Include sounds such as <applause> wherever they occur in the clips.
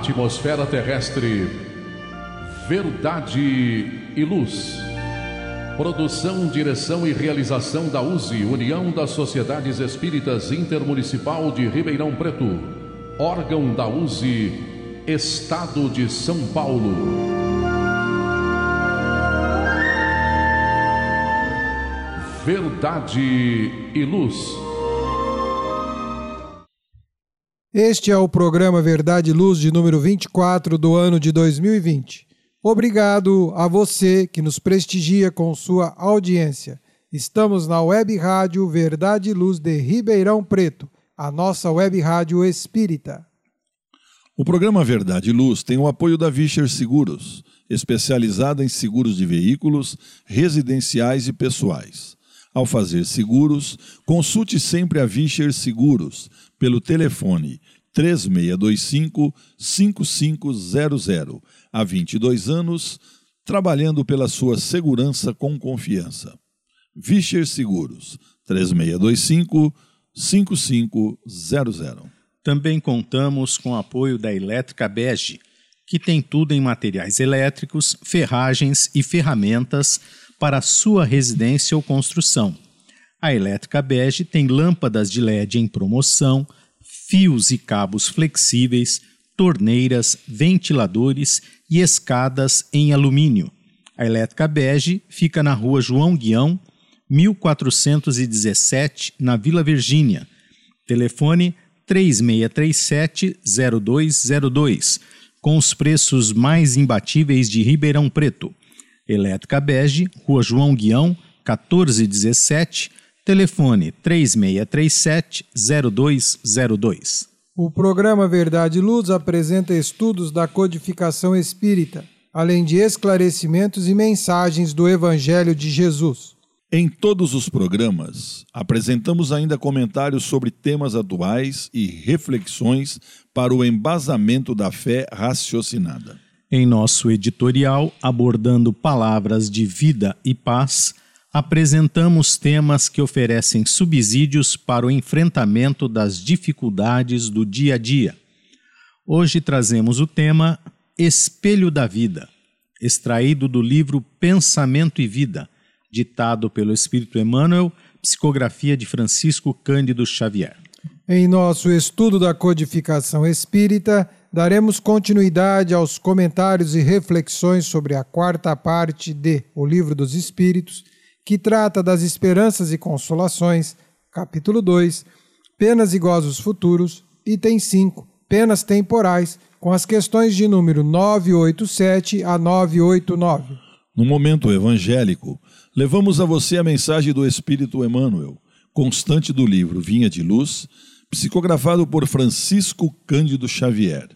atmosfera terrestre, verdade e luz. Produção, direção e realização da USE, União das Sociedades Espíritas Intermunicipal de Ribeirão Preto. Órgão da USE, Estado de São Paulo. Verdade e Luz. Este é o programa Verdade e Luz de número 24 do ano de 2020. Obrigado a você que nos prestigia com sua audiência. Estamos na Web Rádio Verdade e Luz de Ribeirão Preto, a nossa web rádio espírita. O programa Verdade e Luz tem o apoio da Vischer Seguros, especializada em seguros de veículos, residenciais e pessoais. Ao fazer seguros, consulte sempre a Vischer Seguros pelo telefone 3625 5500. Há 22 anos, trabalhando pela sua segurança com confiança. Vischer Seguros 3625 5500. Também contamos com o apoio da Elétrica Bege, que tem tudo em materiais elétricos, ferragens e ferramentas para sua residência ou construção. A Elétrica Bege tem lâmpadas de LED em promoção, fios e cabos flexíveis, torneiras, ventiladores e escadas em alumínio. A Elétrica Bege fica na rua João Guião, 1417, na Vila Virgínia. Telefone 3637-0202, com os preços mais imbatíveis de Ribeirão Preto. Elétrica Bege, Rua João Guião, 1417, telefone 3637-0202. O programa Verdade e Luz apresenta estudos da codificação espírita, além de esclarecimentos e mensagens do Evangelho de Jesus. Em todos os programas, apresentamos ainda comentários sobre temas atuais e reflexões para o embasamento da fé raciocinada. Em nosso editorial, abordando palavras de vida e paz, apresentamos temas que oferecem subsídios para o enfrentamento das dificuldades do dia a dia. Hoje trazemos o tema Espelho da Vida, extraído do livro Pensamento e Vida ditado pelo Espírito Emmanuel, psicografia de Francisco Cândido Xavier. Em nosso estudo da codificação espírita, daremos continuidade aos comentários e reflexões sobre a quarta parte de O Livro dos Espíritos, que trata das esperanças e consolações, capítulo 2, penas e gozos futuros, item 5, penas temporais, com as questões de número 987 a 989. No momento evangélico, levamos a você a mensagem do Espírito Emmanuel, constante do livro Vinha de Luz, psicografado por Francisco Cândido Xavier.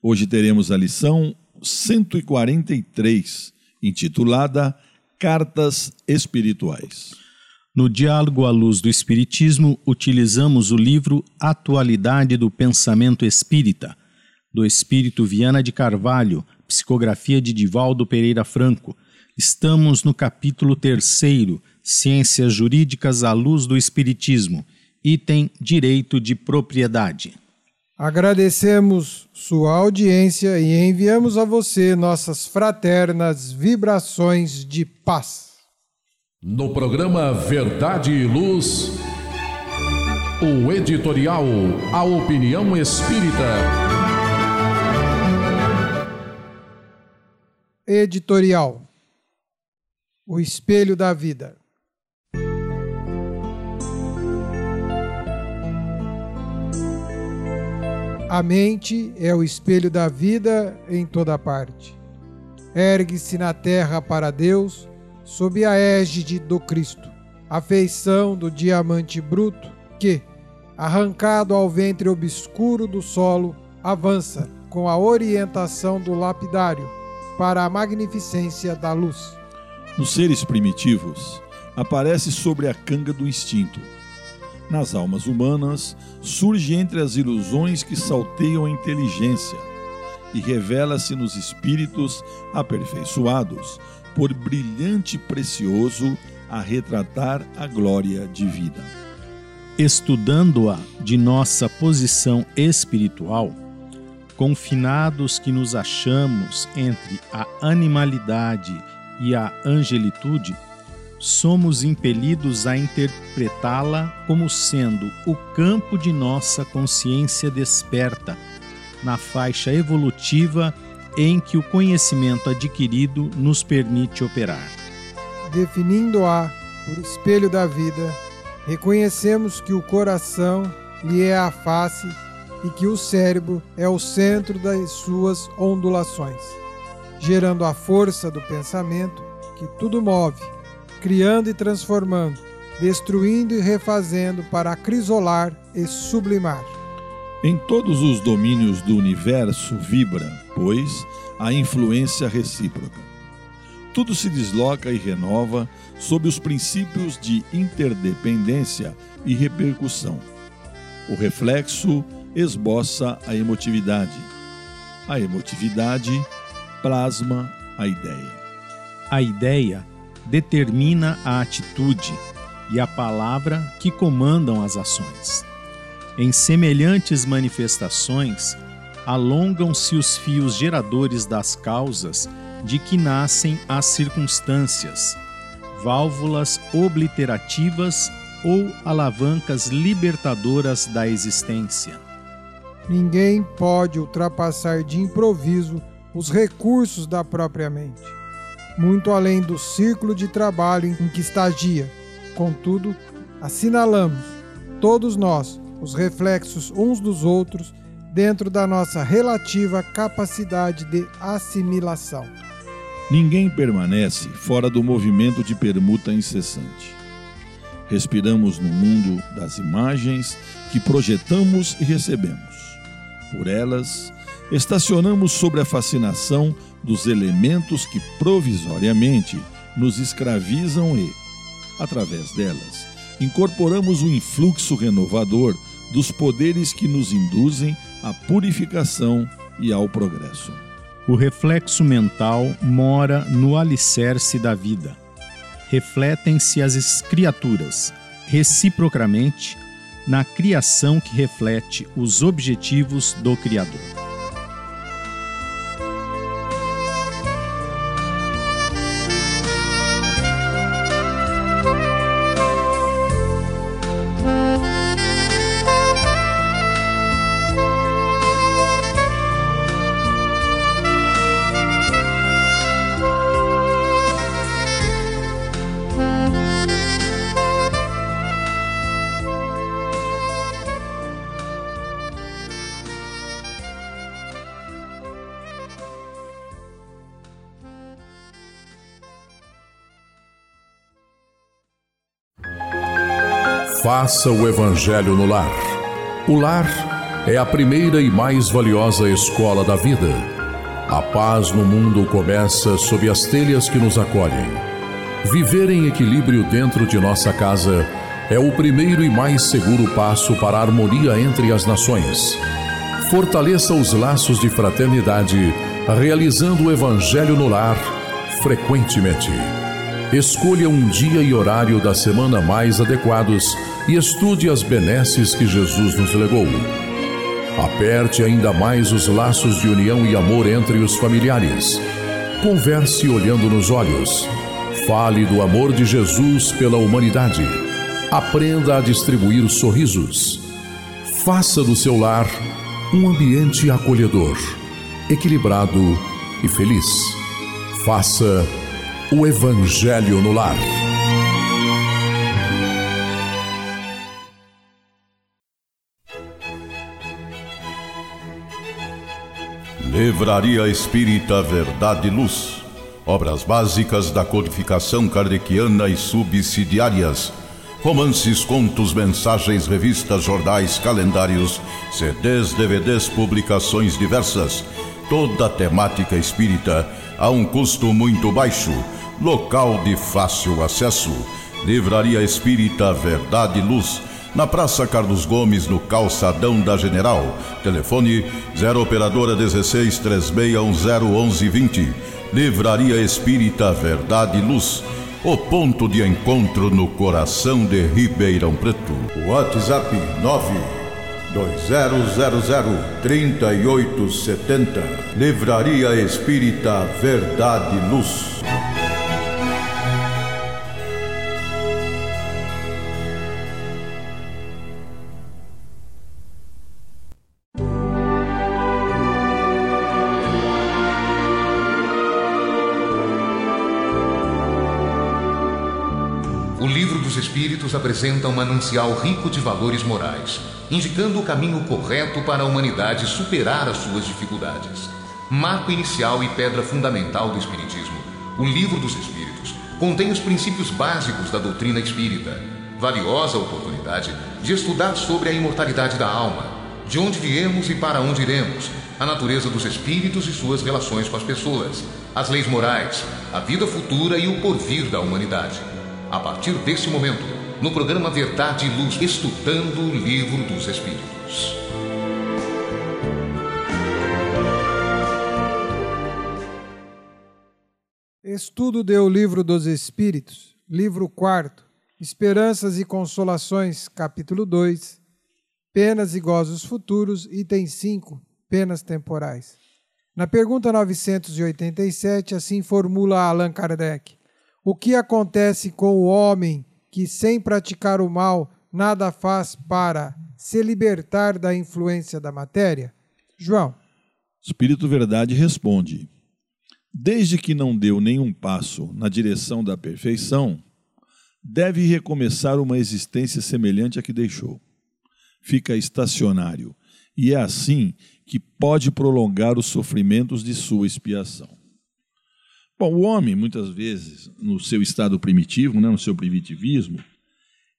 Hoje teremos a lição 143, intitulada Cartas Espirituais. No diálogo à luz do Espiritismo, utilizamos o livro Atualidade do Pensamento Espírita, do Espírito Viana de Carvalho, psicografia de Divaldo Pereira Franco. Estamos no capítulo 3, Ciências Jurídicas à Luz do Espiritismo, item Direito de Propriedade. Agradecemos sua audiência e enviamos a você nossas fraternas vibrações de paz. No programa Verdade e Luz, o editorial A Opinião Espírita. Editorial O Espelho da Vida. A mente é o espelho da vida em toda parte. Ergue-se na terra para Deus, sob a égide do Cristo, a feição do diamante bruto que, arrancado ao ventre obscuro do solo, avança com a orientação do lapidário para a magnificência da luz. Nos seres primitivos, aparece sobre a canga do instinto nas almas humanas surge entre as ilusões que salteiam a inteligência e revela-se nos espíritos aperfeiçoados por brilhante e precioso a retratar a glória divina. Estudando-a de nossa posição espiritual, confinados que nos achamos entre a animalidade e a angelitude, somos impelidos a interpretá-la como sendo o campo de nossa consciência desperta, na faixa evolutiva em que o conhecimento adquirido nos permite operar. Definindo-a por espelho da vida, reconhecemos que o coração lhe é a face e que o cérebro é o centro das suas ondulações, gerando a força do pensamento que tudo move criando e transformando, destruindo e refazendo para acrisolar e sublimar. Em todos os domínios do universo vibra, pois, a influência recíproca. Tudo se desloca e renova sob os princípios de interdependência e repercussão. O reflexo esboça a emotividade. A emotividade plasma a ideia. A ideia determina a atitude e a palavra que comandam as ações. Em semelhantes manifestações, alongam-se os fios geradores das causas de que nascem as circunstâncias, válvulas obliterativas ou alavancas libertadoras da existência. Ninguém pode ultrapassar de improviso os recursos da própria mente muito além do círculo de trabalho em que estagia. Contudo, assinalamos, todos nós, os reflexos uns dos outros dentro da nossa relativa capacidade de assimilação. Ninguém permanece fora do movimento de permuta incessante. Respiramos no mundo das imagens que projetamos e recebemos. Por elas, estacionamos sobre a fascinação dos elementos que provisoriamente nos escravizam e, através delas, incorporamos o influxo renovador dos poderes que nos induzem à purificação e ao progresso. O reflexo mental mora no alicerce da vida. Refletem-se as criaturas, reciprocamente, na criação que reflete os objetivos do Criador. Faça o Evangelho no lar. O lar é a primeira e mais valiosa escola da vida. A paz no mundo começa sob as telhas que nos acolhem. Viver em equilíbrio dentro de nossa casa é o primeiro e mais seguro passo para a harmonia entre as nações. Fortaleça os laços de fraternidade, realizando o Evangelho no lar frequentemente. Escolha um dia e horário da semana mais adequados e estude as benesses que Jesus nos legou. Aperte ainda mais os laços de união e amor entre os familiares. Converse olhando nos olhos. Fale do amor de Jesus pela humanidade. Aprenda a distribuir sorrisos. Faça do seu lar um ambiente acolhedor, equilibrado e feliz. Faça o Evangelho no Lar. Livraria Espírita Verdade e Luz. Obras básicas da codificação kardeciana e subsidiárias. Romances, contos, mensagens, revistas, jornais, calendários, CDs, DVDs, publicações diversas. Toda a temática espírita a um custo muito baixo local de fácil acesso. Livraria Espírita Verdade e Luz, na Praça Carlos Gomes, no Calçadão da General. Telefone 0 Operadora 16 36101120. Livraria Espírita Verdade e Luz. O ponto de encontro no coração de Ribeirão Preto. WhatsApp 9 2000-3870. Livraria Espírita Verdade e Luz. Dos Espíritos apresenta um manancial rico de valores morais, indicando o caminho correto para a humanidade superar as suas dificuldades. Marco inicial e pedra fundamental do Espiritismo, o Livro dos Espíritos contém os princípios básicos da doutrina espírita. Valiosa oportunidade de estudar sobre a imortalidade da alma, de onde viemos e para onde iremos, a natureza dos espíritos e suas relações com as pessoas, as leis morais, a vida futura e o porvir da humanidade. A partir desse momento, no programa Verdade e Luz, estudando o Livro dos Espíritos. Estudo de O Livro dos Espíritos, livro 4, Esperanças e Consolações, capítulo 2, Penas e Gozos Futuros, item 5, Penas Temporais. Na pergunta 987, assim formula Allan Kardec: O que acontece com o homem que, sem praticar o mal, nada faz para se libertar da influência da matéria? João. Espírito Verdade responde: Desde que não deu nenhum passo na direção da perfeição, deve recomeçar uma existência semelhante à que deixou. Fica estacionário, e é assim que pode prolongar os sofrimentos de sua expiação. Bom, o homem, muitas vezes, no seu estado primitivo, né, no seu primitivismo,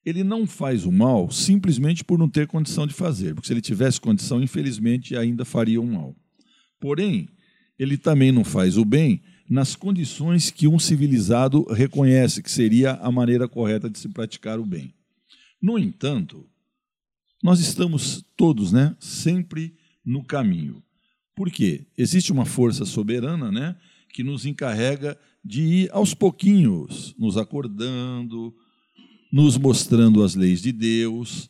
ele não faz o mal simplesmente por não ter condição de fazer, porque se ele tivesse condição, infelizmente, ainda faria o mal. Porém, ele também não faz o bem nas condições que um civilizado reconhece que seria a maneira correta de se praticar o bem. No entanto, nós estamos todos, né, sempre no caminho. Por quê? Existe uma força soberana, né, que nos encarrega de ir aos pouquinhos, nos acordando, nos mostrando as leis de Deus,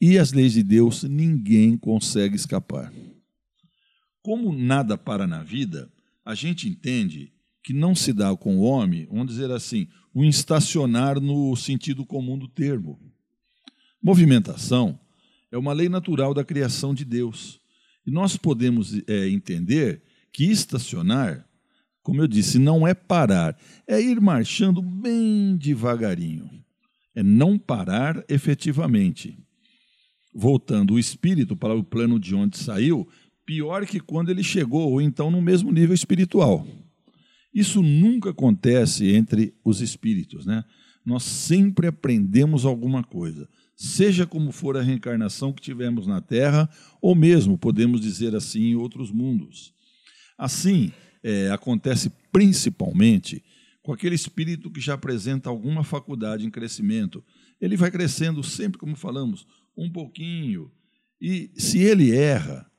e as leis de Deus ninguém consegue escapar. Como nada para na vida, a gente entende que não se dá com o homem, vamos dizer assim, um estacionar no sentido comum do termo. Movimentação é uma lei natural da criação de Deus. E nós podemos é, entender que estacionar, como eu disse, não é parar, é ir marchando bem devagarinho. É não parar efetivamente. Voltando o espírito para o plano de onde saiu, pior que quando ele chegou, ou então no mesmo nível espiritual. Isso nunca acontece entre os espíritos, né? Nós sempre aprendemos alguma coisa, seja como for a reencarnação que tivemos na Terra, ou mesmo, podemos dizer assim, em outros mundos. Assim, é, acontece principalmente com aquele espírito que já apresenta alguma faculdade em crescimento. Ele vai crescendo sempre, como falamos, um pouquinho. E se ele erra,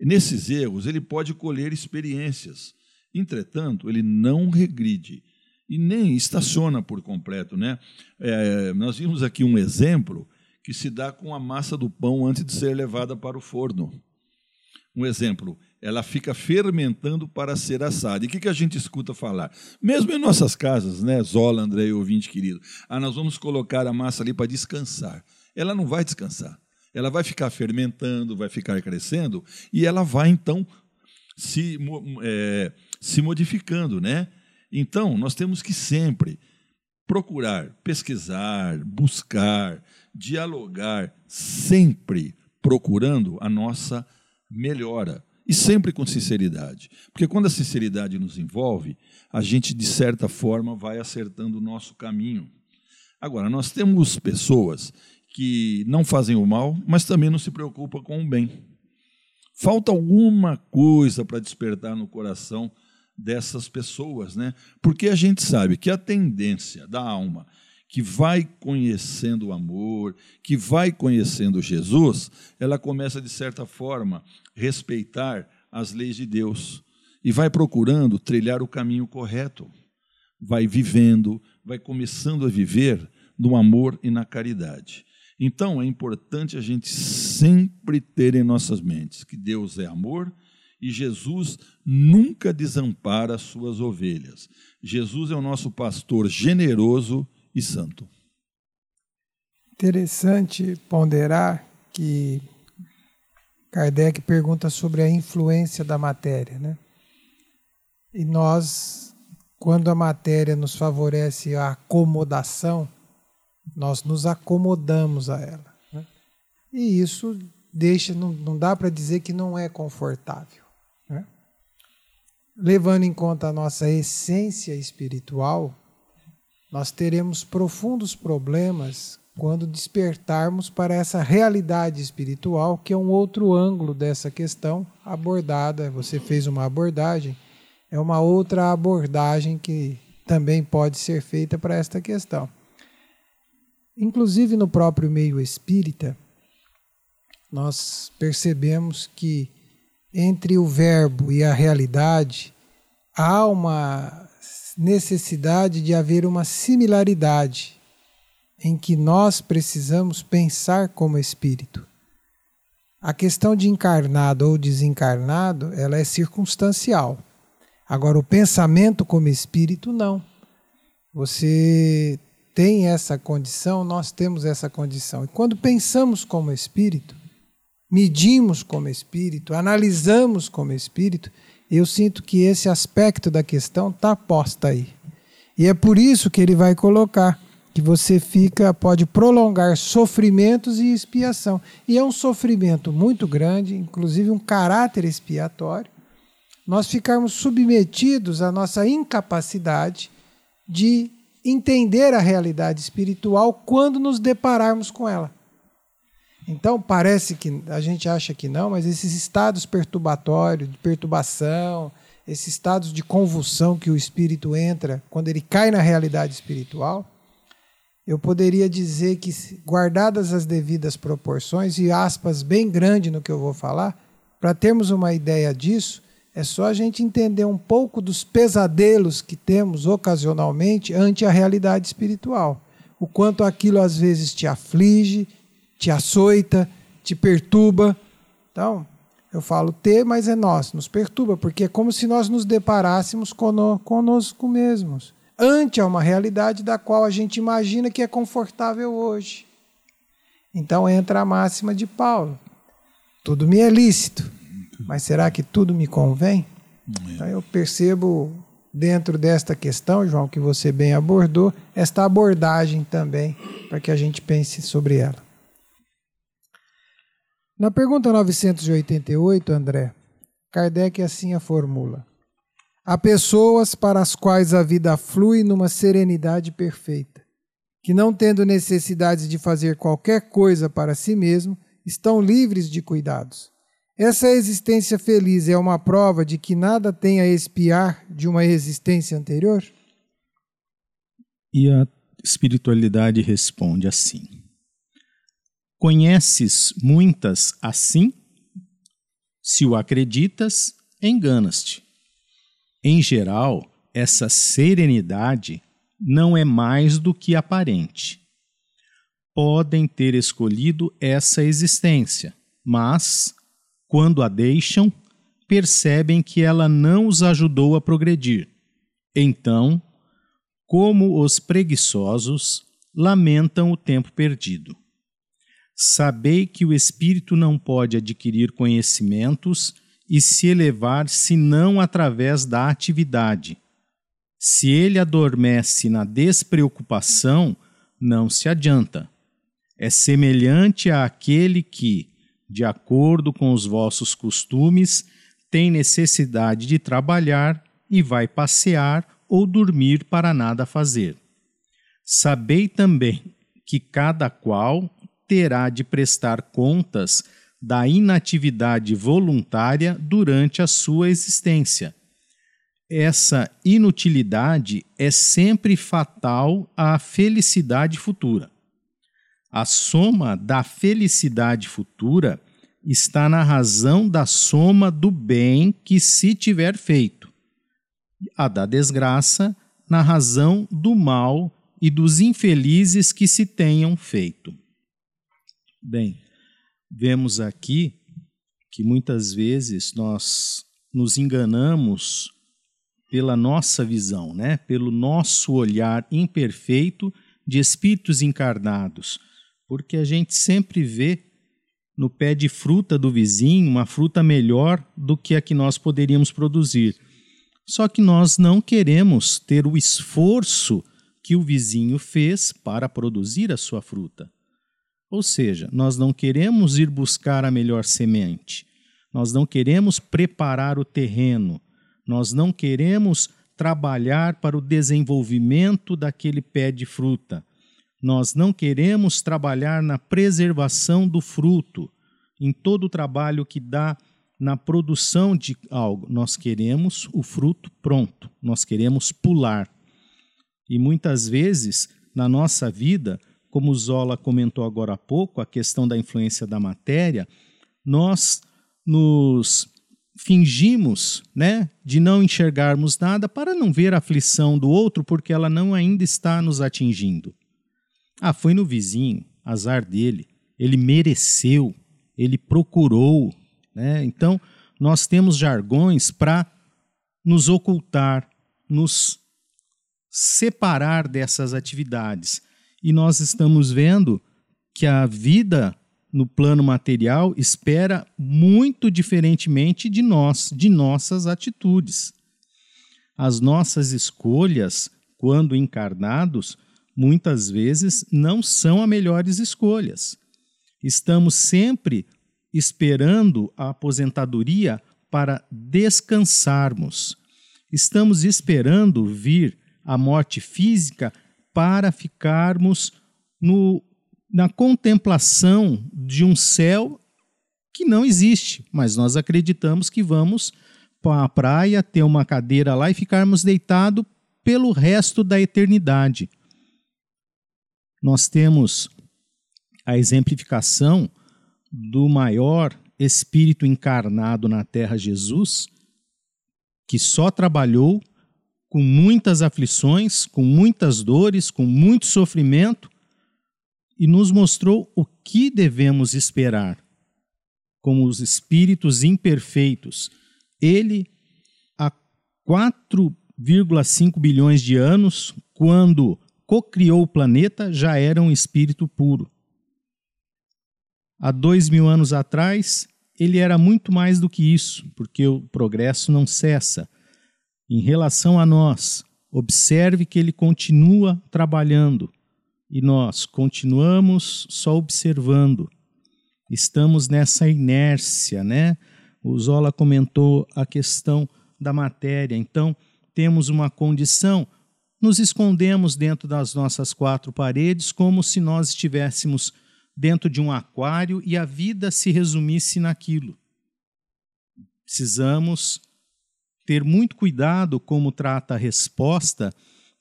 nesses erros ele pode colher experiências. Entretanto, ele não regride e nem estaciona por completo. Né? É, nós vimos aqui um exemplo que se dá com a massa do pão antes de ser levada para o forno. Um exemplo, ela fica fermentando para ser assada. E o que, que a gente escuta falar? Mesmo em nossas casas, né, Zola, André ouvinte querido, ah, nós vamos colocar a massa ali para descansar. Ela não vai descansar. Ela vai ficar fermentando, vai ficar crescendo, e ela vai, então, se, é, se modificando, né? Então, nós temos que sempre procurar, pesquisar, buscar, dialogar, sempre procurando a nossa melhora e sempre com sinceridade. Porque quando a sinceridade nos envolve, a gente, de certa forma, vai acertando o nosso caminho. Agora, nós temos pessoas que não fazem o mal, mas também não se preocupam com o bem. Falta alguma coisa para despertar no coração dessas pessoas, né? Porque a gente sabe que a tendência da alma que vai conhecendo o amor, que vai conhecendo Jesus, ela começa de certa forma respeitar as leis de Deus e vai procurando trilhar o caminho correto. Vai vivendo, vai começando a viver no amor e na caridade. Então é importante a gente sempre ter em nossas mentes que Deus é amor e Jesus nunca desampara as suas ovelhas. Jesus é o nosso pastor generoso e santo. Interessante ponderar que Kardec pergunta sobre a influência da matéria, né? E nós, quando a matéria nos favorece a acomodação, nós nos acomodamos a ela. Né? E isso deixa, não, não dá para dizer que não é confortável. Né? Levando em conta a nossa essência espiritual, nós teremos profundos problemas quando despertarmos para essa realidade espiritual, que é um outro ângulo dessa questão abordada. Você fez uma abordagem, é uma outra abordagem que também pode ser feita para esta questão. Inclusive no próprio meio espírita, nós percebemos que entre o verbo e a realidade há uma necessidade de haver uma similaridade em que nós precisamos pensar como espírito. A questão de encarnado ou desencarnado, ela é circunstancial. Agora o pensamento como espírito não. Você tem essa condição, nós temos essa condição. E quando pensamos como espírito, medimos como espírito, analisamos como espírito, eu sinto que esse aspecto da questão está posto aí. E é por isso que ele vai colocar que você fica, pode prolongar sofrimentos e expiação. E é um sofrimento muito grande, inclusive um caráter expiatório, nós ficarmos submetidos à nossa incapacidade de entender a realidade espiritual quando nos depararmos com ela. Então, parece que a gente acha que não, mas esses estados perturbatórios, de perturbação, esses estados de convulsão que o espírito entra quando ele cai na realidade espiritual, eu poderia dizer que, guardadas as devidas proporções, e aspas bem grande no que eu vou falar, para termos uma ideia disso, é só a gente entender um pouco dos pesadelos que temos ocasionalmente ante a realidade espiritual. O quanto aquilo às vezes te aflige, te açoita, te perturba. Então, eu falo ter, mas é nós, nos perturba, porque é como se nós nos deparássemos conosco mesmos ante a uma realidade da qual a gente imagina que é confortável hoje. Então entra a máxima de Paulo: tudo me é lícito, mas será que tudo me convém? Então eu percebo dentro desta questão, João, que você bem abordou, esta abordagem também, para que a gente pense sobre ela. Na pergunta 988, André, Kardec assim a formula: Há pessoas para as quais a vida flui numa serenidade perfeita, que não tendo necessidade de fazer qualquer coisa para si mesmo, estão livres de cuidados. Essa existência feliz é uma prova de que nada tem a espiar de uma existência anterior? E a espiritualidade responde assim: Conheces muitas assim? Se o acreditas, enganas-te. Em geral, essa serenidade não é mais do que aparente. Podem ter escolhido essa existência, mas, quando a deixam, percebem que ela não os ajudou a progredir. Então, como os preguiçosos, lamentam o tempo perdido. Sabei que o espírito não pode adquirir conhecimentos e se elevar senão através da atividade. Se ele adormece na despreocupação, não se adianta. É semelhante àquele que, de acordo com os vossos costumes, tem necessidade de trabalhar e vai passear ou dormir para nada fazer. Sabei também que cada qual terá de prestar contas da inatividade voluntária durante a sua existência. Essa inutilidade é sempre fatal à felicidade futura. A soma da felicidade futura está na razão da soma do bem que se tiver feito, a da desgraça na razão do mal e dos infelizes que se tenham feito. Bem, vemos aqui que muitas vezes nós nos enganamos pela nossa visão, né? pelo nosso olhar imperfeito de espíritos encarnados, porque a gente sempre vê no pé de fruta do vizinho uma fruta melhor do que a que nós poderíamos produzir. Só que nós não queremos ter o esforço que o vizinho fez para produzir a sua fruta. Ou seja, nós não queremos ir buscar a melhor semente, nós não queremos preparar o terreno, nós não queremos trabalhar para o desenvolvimento daquele pé de fruta. Nós não queremos trabalhar na preservação do fruto, em todo o trabalho que dá na produção de algo. Nós queremos o fruto pronto, nós queremos pular. E muitas vezes, na nossa vida, como Zola comentou agora há pouco, a questão da influência da matéria, nós nos fingimos, né, de não enxergarmos nada para não ver a aflição do outro porque ela não ainda está nos atingindo. Ah, foi no vizinho, azar dele, ele mereceu, ele procurou, né? Então, nós temos jargões para nos ocultar, nos separar dessas atividades. E nós estamos vendo que a vida no plano material espera muito diferentemente de nós, de nossas atitudes. As nossas escolhas, quando encarnados, muitas vezes não são as melhores escolhas. Estamos sempre esperando a aposentadoria para descansarmos. Estamos esperando vir a morte física para ficarmos no na contemplação de um céu que não existe, mas nós acreditamos que vamos para a praia, ter uma cadeira lá e ficarmos deitados pelo resto da eternidade. Nós temos a exemplificação do maior espírito encarnado na terra, Jesus, que só trabalhou com muitas aflições, com muitas dores, com muito sofrimento, e nos mostrou o que devemos esperar. Como os espíritos imperfeitos, ele, há 4,5 bilhões de anos, quando cocriou o planeta, já era um espírito puro. Há dois mil anos atrás, ele era muito mais do que isso, porque o progresso não cessa. Em relação a nós, observe que ele continua trabalhando e nós continuamos só observando. Estamos nessa inércia, né? O Zola comentou a questão da matéria. Então, temos uma condição, nos escondemos dentro das nossas quatro paredes como se nós estivéssemos dentro de um aquário e a vida se resumisse naquilo. Precisamos ter muito cuidado como trata a resposta,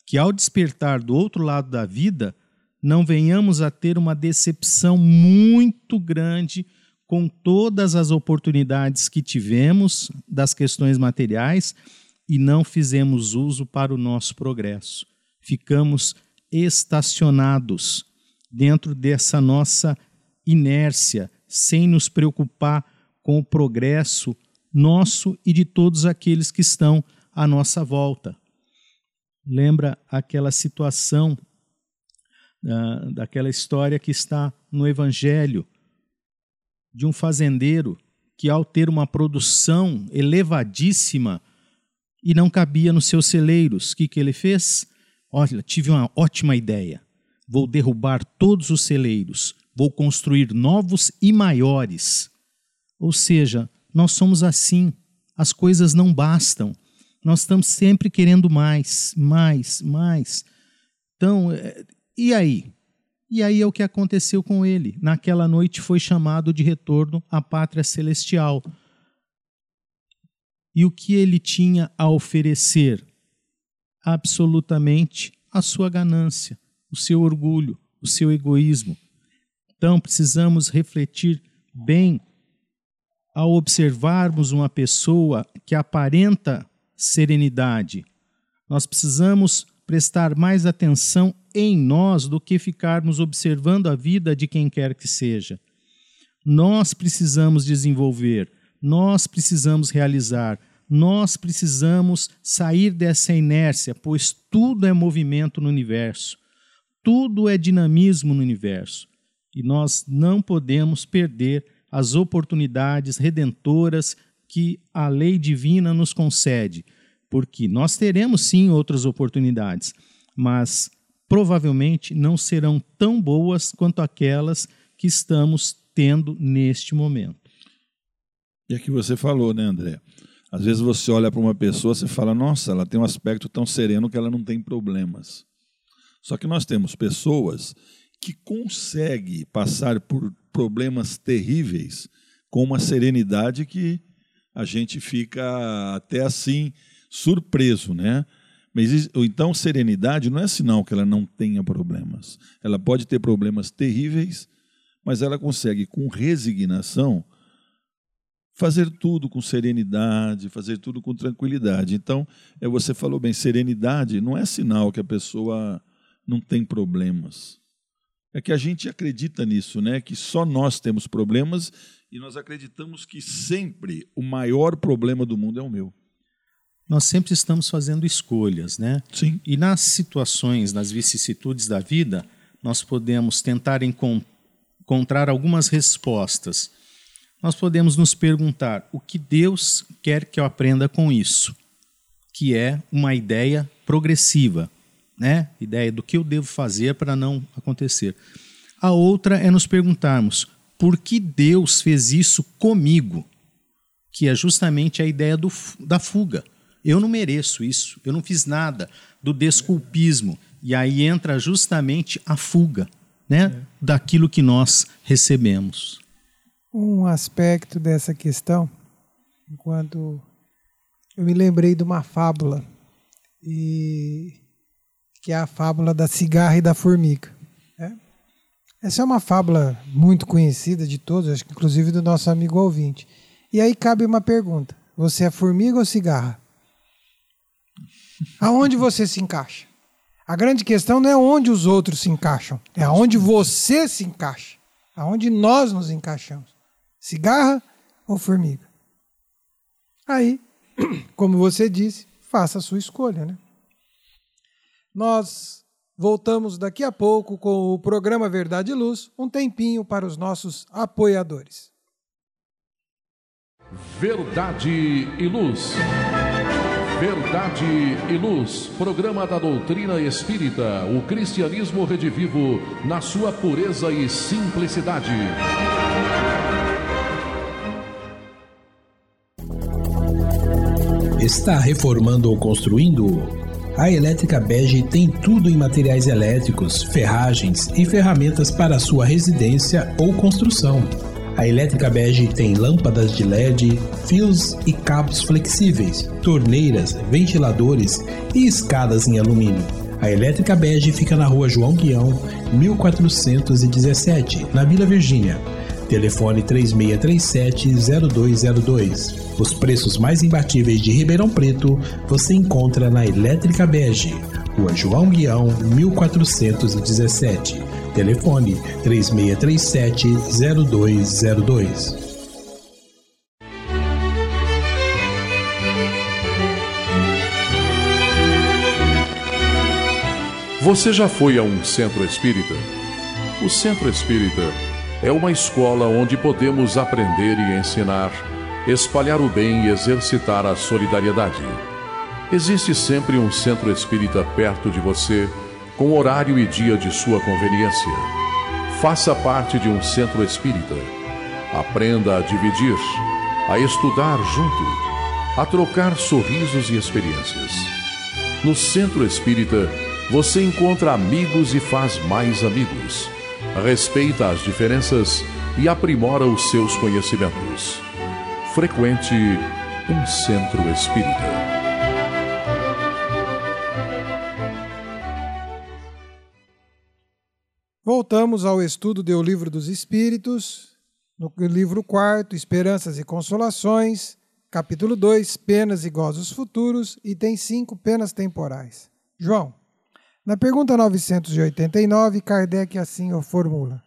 que ao despertar do outro lado da vida, não venhamos a ter uma decepção muito grande com todas as oportunidades que tivemos das questões materiais e não fizemos uso para o nosso progresso. Ficamos estacionados dentro dessa nossa inércia, sem nos preocupar com o progresso nosso e de todos aqueles que estão à nossa volta. Lembra aquela situação uh, daquela história que está no Evangelho, de um fazendeiro que, ao ter uma produção elevadíssima e não cabia nos seus celeiros, o que, que ele fez? Olha, tive uma ótima ideia. Vou derrubar todos os celeiros, vou construir novos e maiores. Ou seja, nós somos assim, as coisas não bastam. Nós estamos sempre querendo mais, mais, mais. Então, é, e aí? E aí é o que aconteceu com ele. Naquela noite foi chamado de retorno à pátria celestial. E o que ele tinha a oferecer? Absolutamente a sua ganância, o seu orgulho, o seu egoísmo. Então precisamos refletir bem ao observarmos uma pessoa que aparenta serenidade. Nós precisamos prestar mais atenção em nós do que ficarmos observando a vida de quem quer que seja. Nós precisamos desenvolver, nós precisamos realizar, nós precisamos sair dessa inércia, pois tudo é movimento no universo, tudo é dinamismo no universo. E nós não podemos perder as oportunidades redentoras que a lei divina nos concede, porque nós teremos sim outras oportunidades, mas provavelmente não serão tão boas quanto aquelas que estamos tendo neste momento. E é que você falou, né, André? Às vezes você olha para uma pessoa e fala, nossa, ela tem um aspecto tão sereno que ela não tem problemas. Só que nós temos pessoas que conseguem passar por problemas terríveis com uma serenidade que a gente fica até assim surpreso, né? Mas então serenidade não é sinal que ela não tenha problemas. Ela pode ter problemas terríveis, mas ela consegue com resignação fazer tudo com serenidade, fazer tudo com tranquilidade. Então, é você falou bem, serenidade não é sinal que a pessoa não tem problemas. É que a gente acredita nisso, né? Que só nós temos problemas e nós acreditamos que sempre o maior problema do mundo é o meu. Nós sempre estamos fazendo escolhas, né? Sim. E nas situações, nas vicissitudes da vida, nós podemos tentar encontrar algumas respostas nós podemos nos perguntar o que Deus quer que eu aprenda com isso, que é uma ideia progressiva, né? Ideia do que eu devo fazer para não acontecer. A outra é nos perguntarmos por que Deus fez isso comigo, que é justamente a ideia do, da fuga. Eu não mereço isso, eu não fiz nada do desculpismo. E aí entra justamente a fuga né, é. daquilo que nós recebemos um aspecto dessa questão, enquanto eu me lembrei de uma fábula, e que é a fábula da cigarra e da formiga. Né? Essa é uma fábula muito conhecida de todos, acho que inclusive do nosso amigo ouvinte. E aí cabe uma pergunta: você é formiga ou cigarra? <laughs> Aonde você se encaixa? A grande questão não é onde os outros se encaixam, é aonde você se encaixa, aonde nós nos encaixamos. Cigarra ou formiga? Aí, <clears throat> como você disse, faça a sua escolha, né? Nós voltamos daqui a pouco com o programa Verdade e Luz, um tempinho para os nossos apoiadores. Verdade e Luz. Verdade e Luz, programa da doutrina espírita, o cristianismo redivivo na sua pureza e simplicidade. Está reformando ou construindo? A Elétrica Bege tem tudo em materiais elétricos, ferragens e ferramentas para sua residência ou construção. A Elétrica Bege tem lâmpadas de LED, fios e cabos flexíveis, torneiras, ventiladores e escadas em alumínio. A Elétrica Bege fica na rua João Guião, 1417, na Vila Virgínia. Telefone 3637-0202. Os preços mais imbatíveis de Ribeirão Preto você encontra na Elétrica Bege, Rua João Guião, 1417. Telefone 3637-0202. Você já foi a um centro espírita? O centro espírita é uma escola onde podemos aprender e ensinar, espalhar o bem e exercitar a solidariedade. Existe sempre um centro espírita perto de você, com horário e dia de sua conveniência. Faça parte de um centro espírita. Aprenda a dividir, a estudar junto, a trocar sorrisos e experiências. No centro espírita, você encontra amigos e faz mais amigos respeita as diferenças e aprimora os seus conhecimentos. Frequente um centro espírita. Voltamos ao estudo do Livro dos Espíritos, no livro 4, Esperanças e Consolações, capítulo 2, Penas e Gozos Futuros, item 5, Penas Temporais. João. Na pergunta 989, Kardec assim o formula: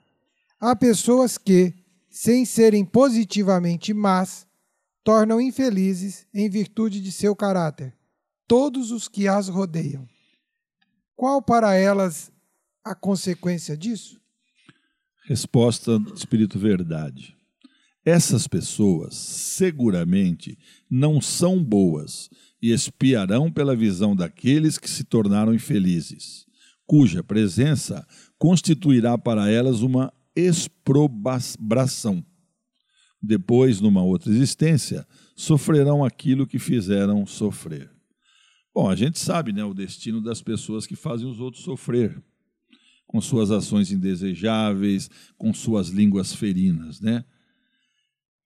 Há pessoas que, sem serem positivamente más, tornam infelizes em virtude de seu caráter todos os que as rodeiam. Qual para elas a consequência disso? Resposta do Espírito Verdade. Essas pessoas seguramente não são boas e espiarão pela visão daqueles que se tornaram infelizes, cuja presença constituirá para elas uma exprobração. Depois, numa outra existência, sofrerão aquilo que fizeram sofrer. Bom, a gente sabe né, o destino das pessoas que fazem os outros sofrer, com suas ações indesejáveis, com suas línguas ferinas. Né?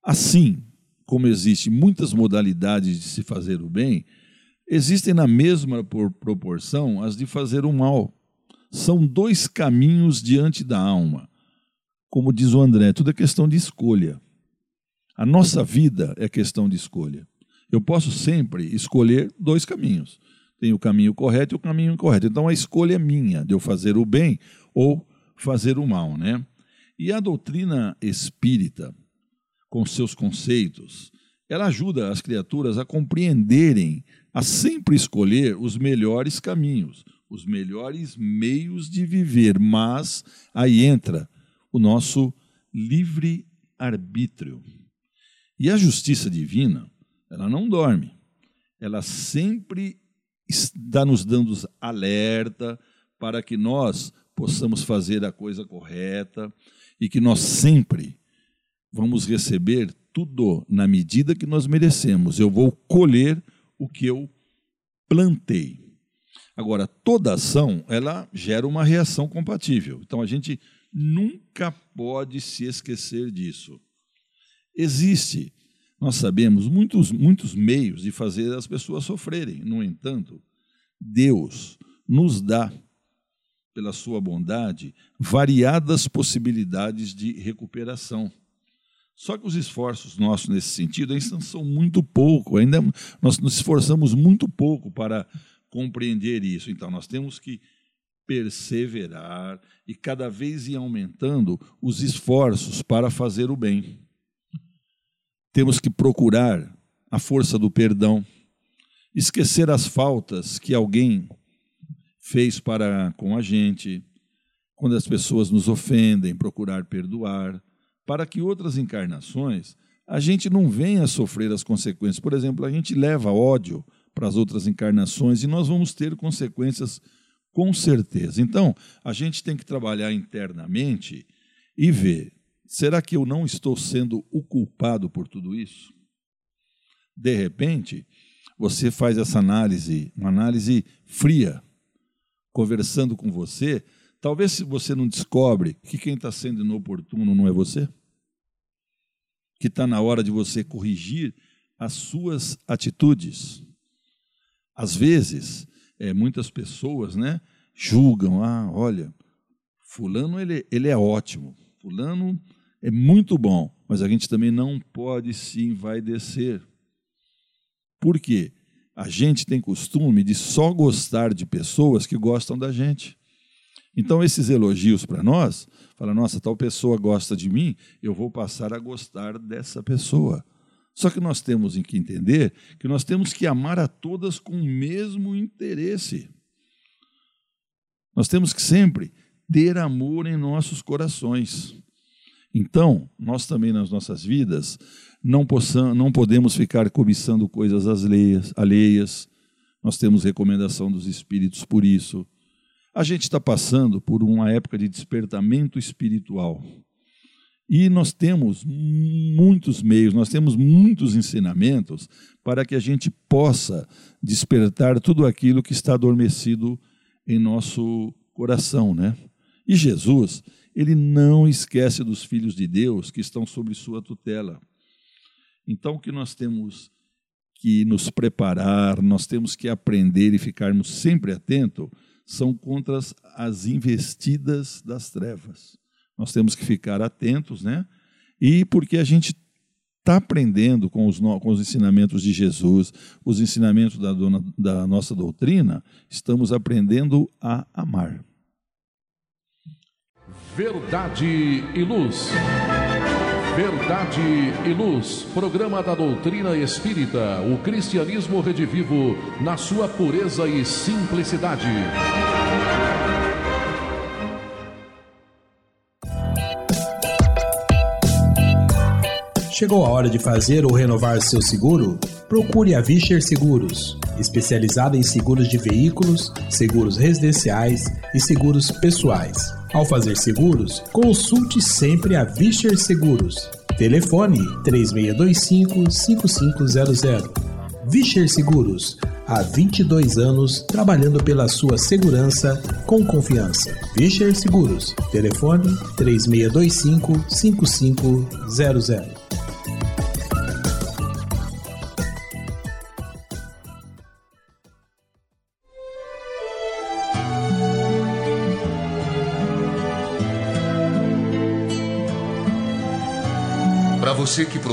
Assim como existem muitas modalidades de se fazer o bem, existem na mesma proporção as de fazer o mal. São dois caminhos diante da alma. Como diz o André, tudo é questão de escolha. A nossa vida é questão de escolha. Eu posso sempre escolher dois caminhos. Tem o caminho correto e o caminho incorreto. Então a escolha é minha de eu fazer o bem ou fazer o mal, né? E a doutrina espírita, com seus conceitos, ela ajuda as criaturas a compreenderem, a sempre escolher os melhores caminhos, os melhores meios de viver, mas aí entra o nosso livre arbítrio. E a justiça divina, ela não dorme. Ela sempre está nos dando alerta para que nós possamos fazer a coisa correta e que nós sempre vamos receber tudo na medida que nós merecemos. Eu vou colher o que eu plantei. Agora, toda ação, ela gera uma reação compatível. Então a gente nunca pode se esquecer disso. Existe nós sabemos muitos, muitos meios de fazer as pessoas sofrerem. No entanto, Deus nos dá, pela sua bondade, variadas possibilidades de recuperação. Só que os esforços nossos nesse sentido ainda são muito pouco, ainda nós nos esforçamos muito pouco para compreender isso. Então, nós temos que perseverar e cada vez ir aumentando os esforços para fazer o bem. Temos que procurar a força do perdão, esquecer as faltas que alguém fez para com a gente, quando as pessoas nos ofendem, procurar perdoar, para que outras encarnações a gente não venha sofrer as consequências. Por exemplo, a gente leva ódio para as outras encarnações e nós vamos ter consequências com certeza. Então, a gente tem que trabalhar internamente e ver Será que eu não estou sendo o culpado por tudo isso? De repente, você faz essa análise, uma análise fria, conversando com você, talvez você não descobre que quem está sendo inoportuno não é você, que está na hora de você corrigir as suas atitudes. Às vezes, é, muitas pessoas, né, julgam, ah, olha, fulano ele, ele é ótimo, fulano é muito bom, mas a gente também não pode se envaidecer. Por quê? A gente tem costume de só gostar de pessoas que gostam da gente. Então, esses elogios para nós, fala, nossa, tal pessoa gosta de mim, eu vou passar a gostar dessa pessoa. Só que nós temos que entender que nós temos que amar a todas com o mesmo interesse. Nós temos que sempre ter amor em nossos corações. Então, nós também nas nossas vidas não, possam, não podemos ficar cobiçando coisas alheias, alheias. Nós temos recomendação dos espíritos por isso. A gente está passando por uma época de despertamento espiritual. E nós temos muitos meios, nós temos muitos ensinamentos para que a gente possa despertar tudo aquilo que está adormecido em nosso coração, né? E Jesus, ele não esquece dos filhos de Deus que estão sob sua tutela. Então, o que nós temos que nos preparar, nós temos que aprender e ficarmos sempre atentos, são contra as investidas das trevas. Nós temos que ficar atentos, né? E porque a gente está aprendendo com os, com os ensinamentos de Jesus, os ensinamentos da, da nossa doutrina, estamos aprendendo a amar. Verdade e Luz. Verdade e Luz, programa da doutrina espírita, o cristianismo redivivo na sua pureza e simplicidade. Chegou a hora de fazer ou renovar seu seguro? Procure a Vischer Seguros, especializada em seguros de veículos, seguros residenciais e seguros pessoais. Ao fazer seguros, consulte sempre a Vischer Seguros. Telefone 3625-5500. Vischer Seguros, há 22 anos trabalhando pela sua segurança com confiança. Vischer Seguros. Telefone 3625-5500.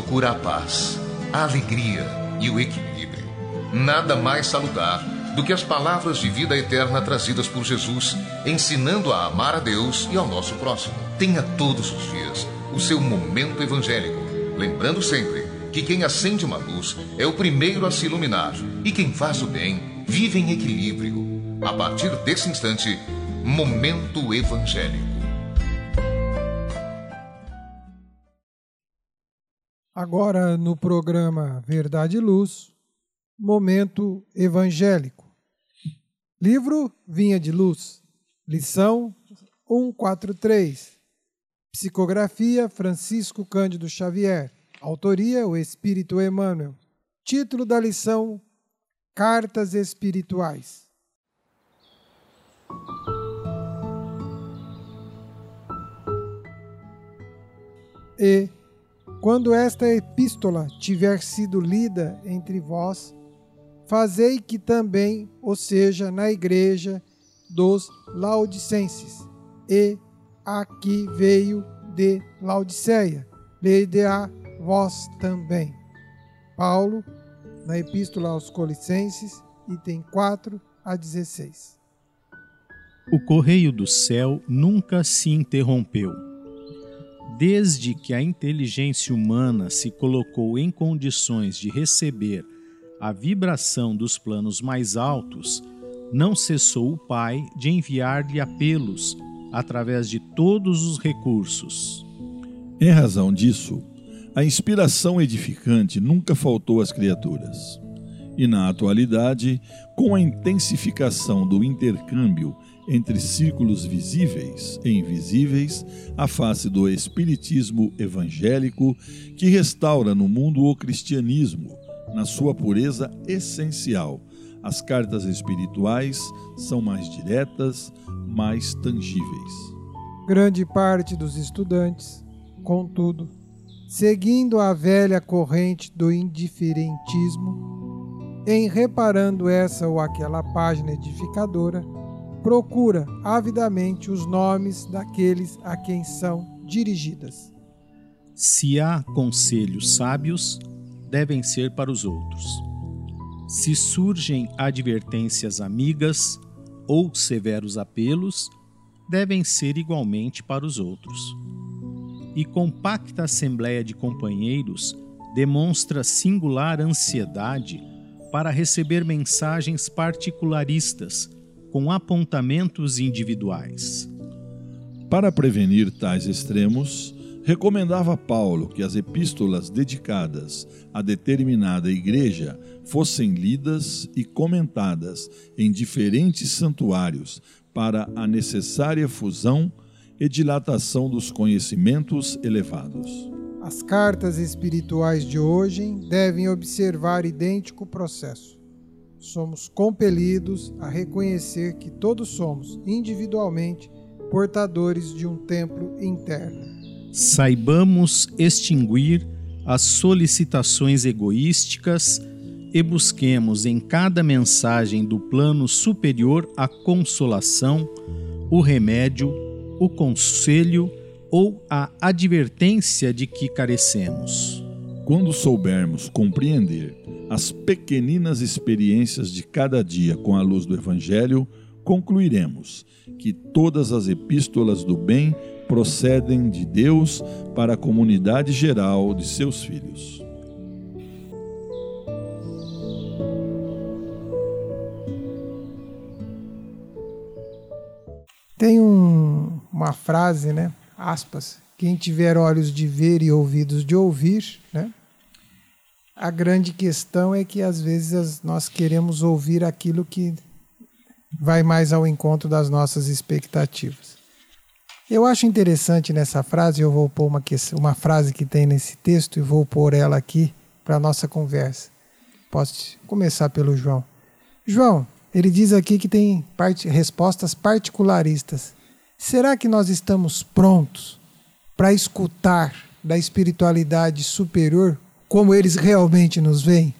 Procura a paz, a alegria e o equilíbrio, nada mais salutar do que as palavras de vida eterna trazidas por Jesus, ensinando a amar a Deus e ao nosso próximo. Tenha todos os dias o seu momento evangélico, lembrando sempre que quem acende uma luz é o primeiro a se iluminar e quem faz o bem vive em equilíbrio. A partir desse instante, Momento Evangélico. Agora no programa Verdade e Luz, Momento Evangélico. Livro Vinha de Luz, lição 143. Psicografia Francisco Cândido Xavier. Autoria O Espírito Emmanuel. Título da lição Cartas Espirituais. E quando esta epístola tiver sido lida entre vós, fazei que também o seja na igreja dos Laodicenses. E aqui veio de Laodiceia, lede a vós também. Paulo, na epístola aos Colossenses, item 4 a 16. O correio do céu nunca se interrompeu desde que a inteligência humana se colocou em condições de receber a vibração dos planos mais altos, não cessou o Pai de enviar-lhe apelos através de todos os recursos. Em razão disso, a inspiração edificante nunca faltou às criaturas. E na atualidade, com a intensificação do intercâmbio entre círculos visíveis e invisíveis, a face do espiritismo evangélico que restaura no mundo o cristianismo na sua pureza essencial. As cartas espirituais são mais diretas, mais tangíveis. Grande parte dos estudantes, contudo, seguindo a velha corrente do indiferentismo, em reparando essa ou aquela página edificadora, procura avidamente os nomes daqueles a quem são dirigidas. Se há conselhos sábios, devem ser para os outros. Se surgem advertências amigas ou severos apelos, devem ser igualmente para os outros. E compacta assembleia de companheiros demonstra singular ansiedade para receber mensagens particularistas com apontamentos individuais. Para prevenir tais extremos, recomendava Paulo que as epístolas dedicadas a determinada igreja fossem lidas e comentadas em diferentes santuários para a necessária fusão e dilatação dos conhecimentos elevados. As cartas espirituais de hoje devem observar idêntico processo somos compelidos a reconhecer que todos somos, individualmente, portadores de um templo interno. Saibamos extinguir as solicitações egoísticas e busquemos em cada mensagem do plano superior a consolação, o remédio, o conselho ou a advertência de que carecemos. Quando soubermos compreender as pequeninas experiências de cada dia com a luz do Evangelho, concluiremos que todas as epístolas do bem procedem de Deus para a comunidade geral de seus filhos. Tem um, uma frase, né? Aspas. Quem tiver olhos de ver e ouvidos de ouvir, né? A grande questão é que às vezes nós queremos ouvir aquilo que vai mais ao encontro das nossas expectativas. Eu acho interessante nessa frase, eu vou pôr uma, uma frase que tem nesse texto e vou pôr ela aqui para a nossa conversa. Posso começar pelo João. João, ele diz aqui que tem respostas particularistas. Será que nós estamos prontos para escutar da espiritualidade superior como eles realmente nos veem?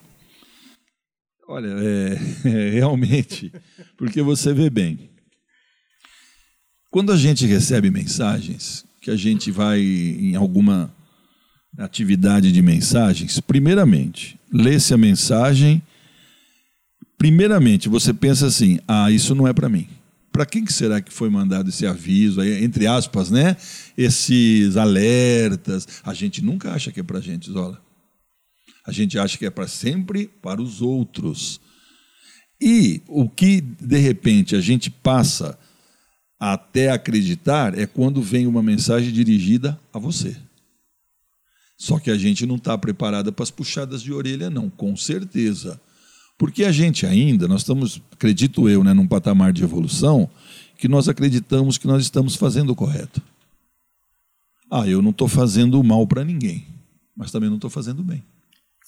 Olha, é, <laughs> é, realmente, porque você vê bem. Quando a gente recebe mensagens, que a gente vai em alguma atividade de mensagens, primeiramente, lê-se a mensagem. Primeiramente, você pensa assim: ah, isso não é para mim. Para quem que será que foi mandado esse aviso, entre aspas, né? Esses alertas. A gente nunca acha que é para gente, Zola. A gente acha que é para sempre para os outros. E o que, de repente, a gente passa até acreditar é quando vem uma mensagem dirigida a você. Só que a gente não está preparada para as puxadas de orelha, não, com certeza. Porque a gente ainda, nós estamos, acredito eu, né, num patamar de evolução, que nós acreditamos que nós estamos fazendo o correto. Ah, eu não estou fazendo mal para ninguém, mas também não estou fazendo bem.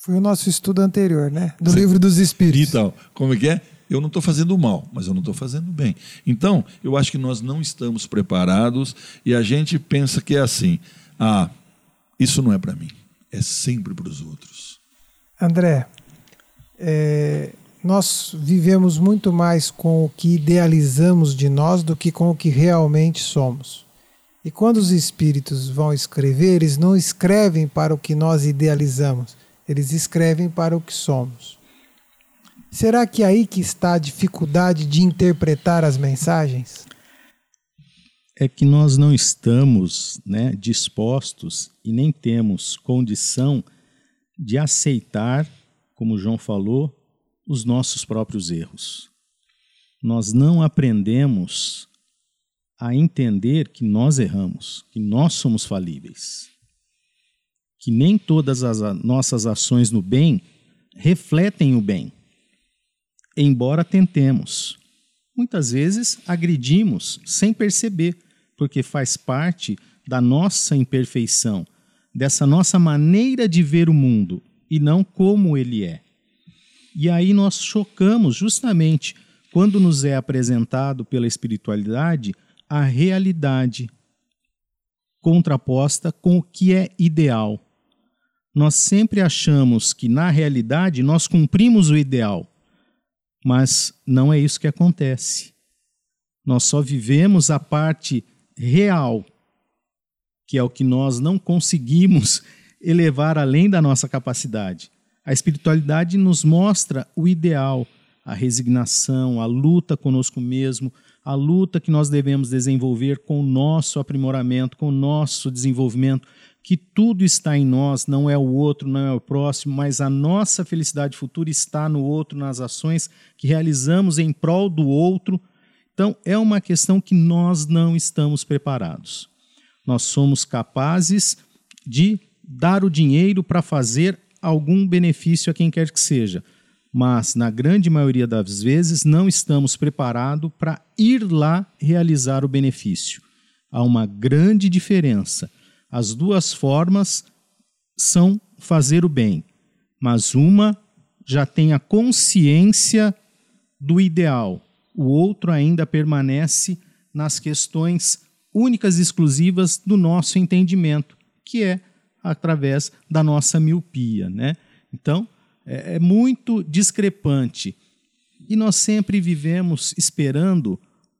Foi o nosso estudo anterior, né? Do livro dos Espíritos. Então, como é que é? Eu não estou fazendo mal, mas eu não estou fazendo bem. Então, eu acho que nós não estamos preparados e a gente pensa que é assim: ah, isso não é para mim, é sempre para os outros. André, é, nós vivemos muito mais com o que idealizamos de nós do que com o que realmente somos. E quando os espíritos vão escrever, eles não escrevem para o que nós idealizamos eles escrevem para o que somos. Será que é aí que está a dificuldade de interpretar as mensagens? É que nós não estamos né, dispostos e nem temos condição de aceitar, como João falou, os nossos próprios erros. Nós não aprendemos a entender que nós erramos, que nós somos falíveis que nem todas as nossas ações no bem refletem o bem, embora tentemos. Muitas vezes agredimos sem perceber, porque faz parte da nossa imperfeição, dessa nossa maneira de ver o mundo e não como ele é. E aí nós chocamos justamente quando nos é apresentado pela espiritualidade a realidade contraposta com o que é ideal nós sempre achamos que na realidade nós cumprimos o ideal, mas não é isso que acontece. Nós só vivemos a parte real, que é o que nós não conseguimos <laughs> elevar além da nossa capacidade. A espiritualidade nos mostra o ideal, a resignação, a luta conosco mesmo, a luta que nós devemos desenvolver com o nosso aprimoramento, com o nosso desenvolvimento, que tudo está em nós, não é o outro, não é o próximo, mas a nossa felicidade futura está no outro, nas ações que realizamos em prol do outro. Então, é uma questão que nós não estamos preparados. Nós somos capazes de dar o dinheiro para fazer algum benefício a quem quer que seja, mas na grande maioria das vezes não estamos preparados para ir lá realizar o benefício. Há uma grande diferença as duas formas são fazer o bem, mas uma já tem a consciência do ideal, o outro ainda permanece nas questões únicas e exclusivas do nosso entendimento, que é através da nossa miopia. Né? Então, é, é muito discrepante. E nós sempre vivemos esperando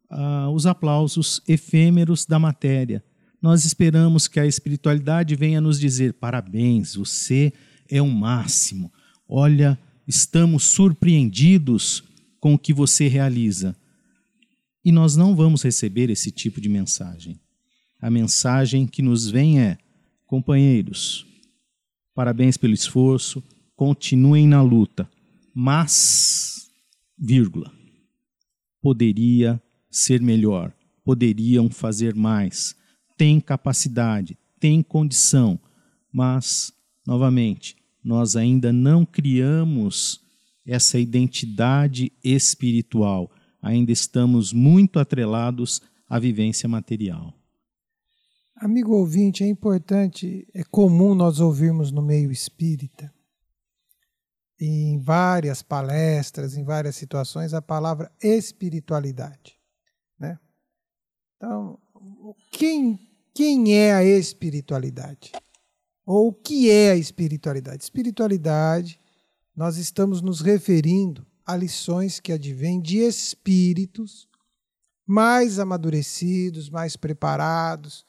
ah, os aplausos efêmeros da matéria nós esperamos que a espiritualidade venha nos dizer: parabéns, você é o máximo. Olha, estamos surpreendidos com o que você realiza. E nós não vamos receber esse tipo de mensagem. A mensagem que nos vem é: companheiros, parabéns pelo esforço, continuem na luta, mas, vírgula, poderia ser melhor, poderiam fazer mais, tem capacidade, tem condição, mas, novamente, nós ainda não criamos essa identidade espiritual, ainda estamos muito atrelados à vivência material. Amigo ouvinte, é importante, é comum nós ouvirmos no meio espírita, em várias palestras, em várias situações, a palavra espiritualidade. Né? Então, quem, quem é a espiritualidade? Ou o que é a espiritualidade? Espiritualidade, nós estamos nos referindo a lições que advêm de espíritos mais amadurecidos, mais preparados,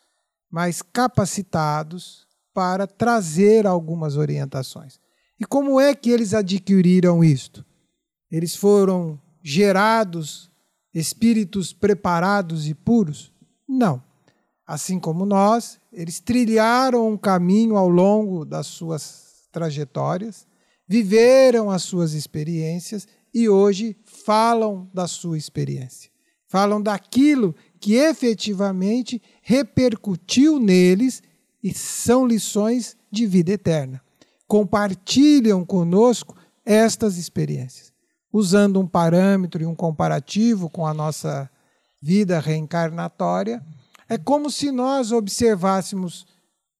mais capacitados para trazer algumas orientações. E como é que eles adquiriram isto? Eles foram gerados espíritos preparados e puros? Não. Assim como nós, eles trilharam um caminho ao longo das suas trajetórias, viveram as suas experiências e hoje falam da sua experiência. Falam daquilo que efetivamente repercutiu neles e são lições de vida eterna. Compartilham conosco estas experiências, usando um parâmetro e um comparativo com a nossa vida reencarnatória. É como se nós observássemos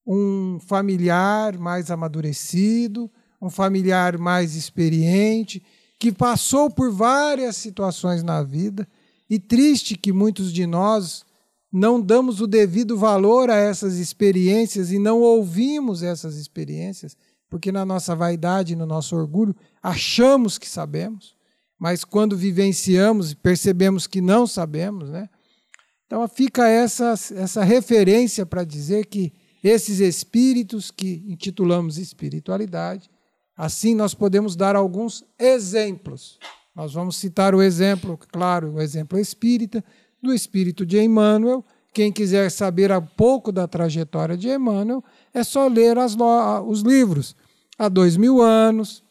um familiar mais amadurecido, um familiar mais experiente, que passou por várias situações na vida e triste que muitos de nós não damos o devido valor a essas experiências e não ouvimos essas experiências, porque na nossa vaidade, no nosso orgulho, achamos que sabemos, mas quando vivenciamos e percebemos que não sabemos, né? Então fica essa, essa referência para dizer que esses espíritos que intitulamos espiritualidade, assim nós podemos dar alguns exemplos nós vamos citar o exemplo, claro, o exemplo espírita, do espírito de Emmanuel. Quem quiser saber um pouco da trajetória de Emmanuel, é só ler as, os livros. Há dois mil anos,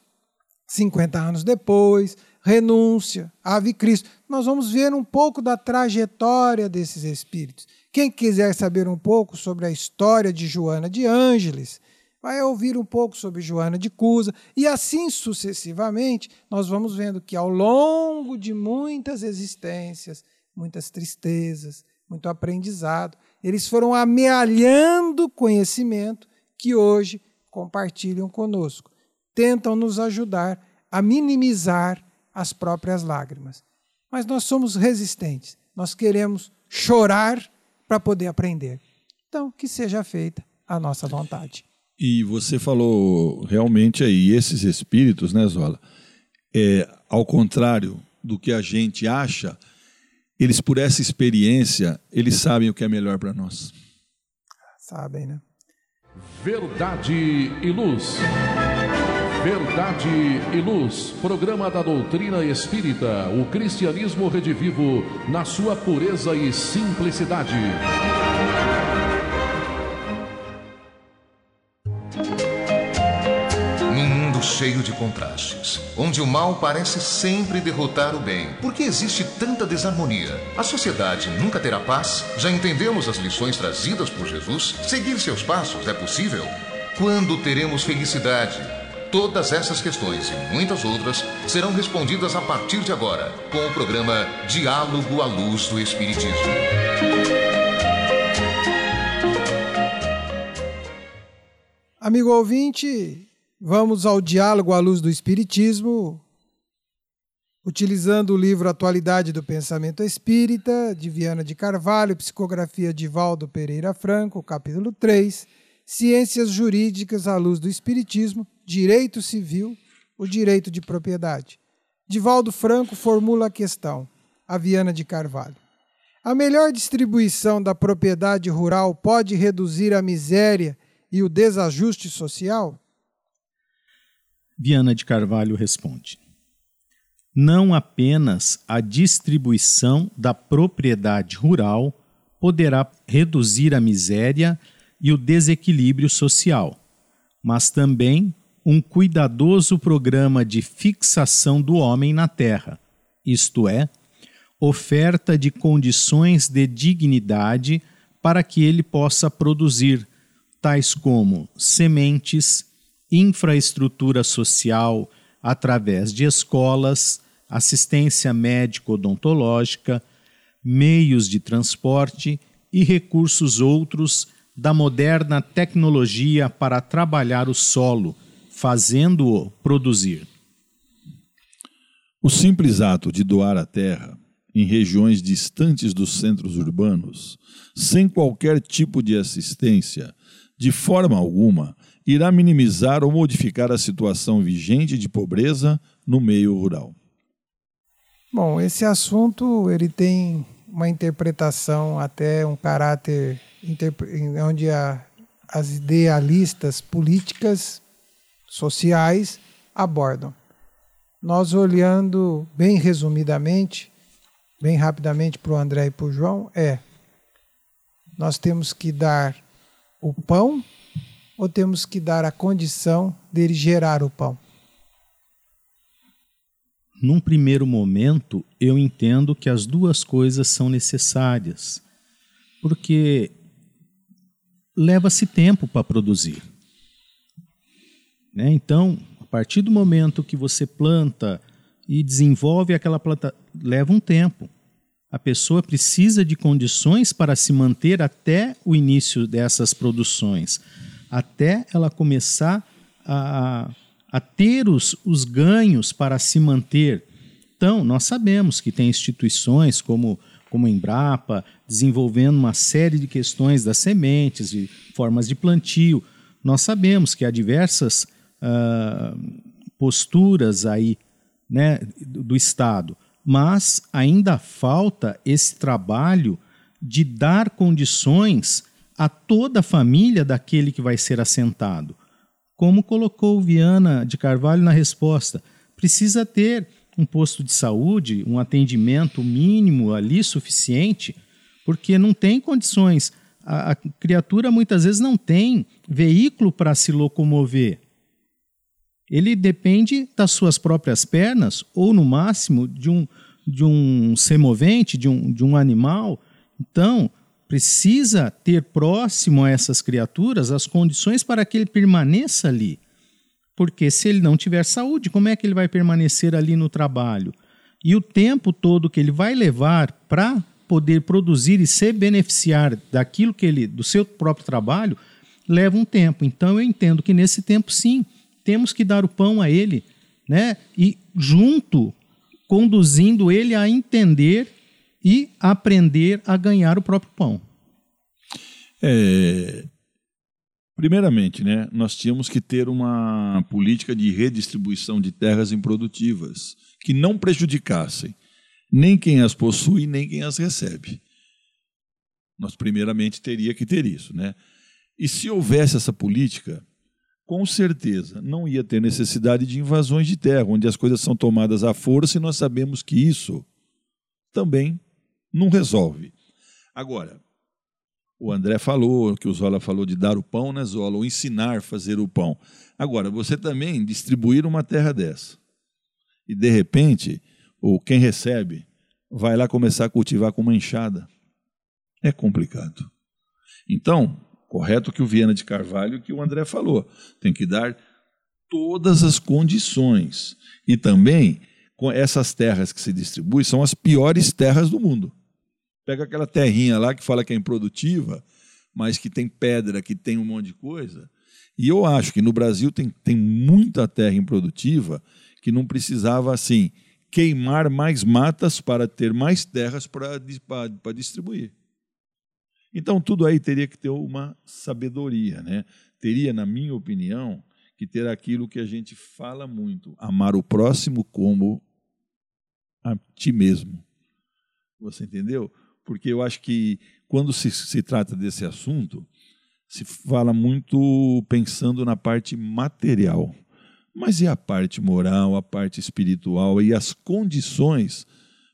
50 anos depois, Renúncia, Ave Cristo. Nós vamos ver um pouco da trajetória desses espíritos. Quem quiser saber um pouco sobre a história de Joana de Ângeles, vai ouvir um pouco sobre Joana de Cusa, e assim sucessivamente, nós vamos vendo que ao longo de muitas existências, muitas tristezas, muito aprendizado, eles foram amealhando conhecimento que hoje compartilham conosco, tentam nos ajudar a minimizar as próprias lágrimas. Mas nós somos resistentes, nós queremos chorar para poder aprender. Então, que seja feita a nossa vontade. E você falou realmente aí, esses espíritos, né, Zola? É, ao contrário do que a gente acha, eles, por essa experiência, eles sabem o que é melhor para nós. Sabem, né? Verdade e Luz. Verdade e Luz, programa da doutrina espírita, o cristianismo redivivo na sua pureza e simplicidade. cheio de contrastes, onde o mal parece sempre derrotar o bem. Por que existe tanta desarmonia? A sociedade nunca terá paz? Já entendemos as lições trazidas por Jesus? Seguir seus passos é possível? Quando teremos felicidade? Todas essas questões e muitas outras serão respondidas a partir de agora, com o programa Diálogo à Luz do Espiritismo. Amigo ouvinte, Vamos ao diálogo à luz do Espiritismo, utilizando o livro Atualidade do Pensamento Espírita, de Viana de Carvalho, psicografia de Valdo Pereira Franco, capítulo 3, Ciências Jurídicas à luz do Espiritismo, Direito Civil, o direito de propriedade. Divaldo Franco formula a questão, a Viana de Carvalho. A melhor distribuição da propriedade rural pode reduzir a miséria e o desajuste social? Viana de Carvalho responde: Não apenas a distribuição da propriedade rural poderá reduzir a miséria e o desequilíbrio social, mas também um cuidadoso programa de fixação do homem na terra, isto é, oferta de condições de dignidade para que ele possa produzir, tais como sementes, infraestrutura social através de escolas, assistência médico-odontológica, meios de transporte e recursos outros da moderna tecnologia para trabalhar o solo, fazendo-o produzir. O simples ato de doar a terra em regiões distantes dos centros urbanos, sem qualquer tipo de assistência, de forma alguma, irá minimizar ou modificar a situação vigente de pobreza no meio rural. Bom, esse assunto ele tem uma interpretação até um caráter onde a, as idealistas políticas sociais abordam. Nós olhando bem resumidamente, bem rapidamente para o André e para o João, é nós temos que dar o pão ou temos que dar a condição dele gerar o pão? Num primeiro momento, eu entendo que as duas coisas são necessárias, porque leva-se tempo para produzir. Né? Então, a partir do momento que você planta e desenvolve aquela planta, leva um tempo a pessoa precisa de condições para se manter até o início dessas produções, até ela começar a, a ter os, os ganhos para se manter. Então, nós sabemos que tem instituições como, como a Embrapa desenvolvendo uma série de questões das sementes, de formas de plantio. Nós sabemos que há diversas posturas aí né, do, do Estado mas ainda falta esse trabalho de dar condições a toda a família daquele que vai ser assentado. Como colocou Viana de Carvalho na resposta, precisa ter um posto de saúde, um atendimento mínimo ali suficiente, porque não tem condições. A, a criatura muitas vezes não tem veículo para se locomover. Ele depende das suas próprias pernas ou, no máximo, de um, de um semovente, de um, de um animal. Então, precisa ter próximo a essas criaturas as condições para que ele permaneça ali. Porque se ele não tiver saúde, como é que ele vai permanecer ali no trabalho? E o tempo todo que ele vai levar para poder produzir e se beneficiar daquilo que ele, do seu próprio trabalho, leva um tempo. Então eu entendo que nesse tempo sim, temos que dar o pão a ele, né? E junto conduzindo ele a entender e aprender a ganhar o próprio pão. É, primeiramente, né, nós tínhamos que ter uma política de redistribuição de terras improdutivas que não prejudicassem nem quem as possui, nem quem as recebe. Nós primeiramente teria que ter isso, né? E se houvesse essa política, com certeza não ia ter necessidade de invasões de terra, onde as coisas são tomadas à força e nós sabemos que isso também não resolve. Agora, o André falou, que o Zola falou de dar o pão, né, Zola? Ou ensinar a fazer o pão. Agora, você também distribuir uma terra dessa. E, de repente, ou quem recebe vai lá começar a cultivar com uma enxada. É complicado. Então, Correto que o Viana de Carvalho, que o André falou, tem que dar todas as condições. E também, com essas terras que se distribuem, são as piores terras do mundo. Pega aquela terrinha lá que fala que é improdutiva, mas que tem pedra, que tem um monte de coisa. E eu acho que no Brasil tem, tem muita terra improdutiva que não precisava, assim, queimar mais matas para ter mais terras para distribuir. Então, tudo aí teria que ter uma sabedoria, né? Teria, na minha opinião, que ter aquilo que a gente fala muito: amar o próximo como a ti mesmo. Você entendeu? Porque eu acho que quando se, se trata desse assunto, se fala muito pensando na parte material. Mas e a parte moral, a parte espiritual e as condições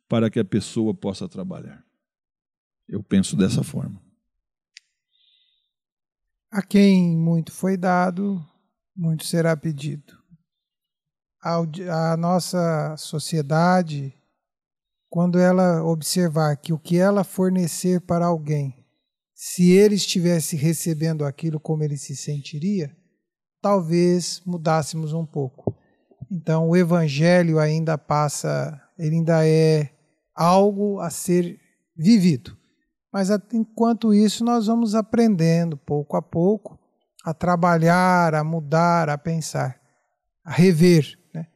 para que a pessoa possa trabalhar? Eu penso dessa forma. A quem muito foi dado, muito será pedido. A, a nossa sociedade, quando ela observar que o que ela fornecer para alguém, se ele estivesse recebendo aquilo como ele se sentiria, talvez mudássemos um pouco. Então o evangelho ainda passa, ele ainda é algo a ser vivido. Mas enquanto isso, nós vamos aprendendo pouco a pouco a trabalhar, a mudar, a pensar, a rever. Né?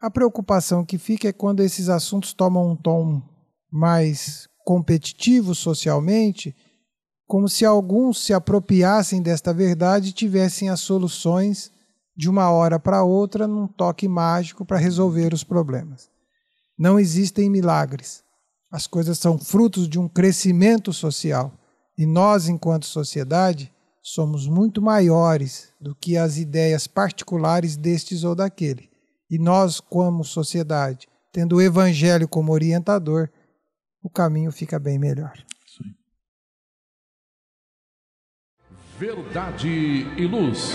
A preocupação que fica é quando esses assuntos tomam um tom mais competitivo socialmente, como se alguns se apropriassem desta verdade e tivessem as soluções de uma hora para outra num toque mágico para resolver os problemas. Não existem milagres. As coisas são frutos de um crescimento social. E nós, enquanto sociedade, somos muito maiores do que as ideias particulares destes ou daquele. E nós, como sociedade, tendo o Evangelho como orientador, o caminho fica bem melhor. Sim. Verdade e luz.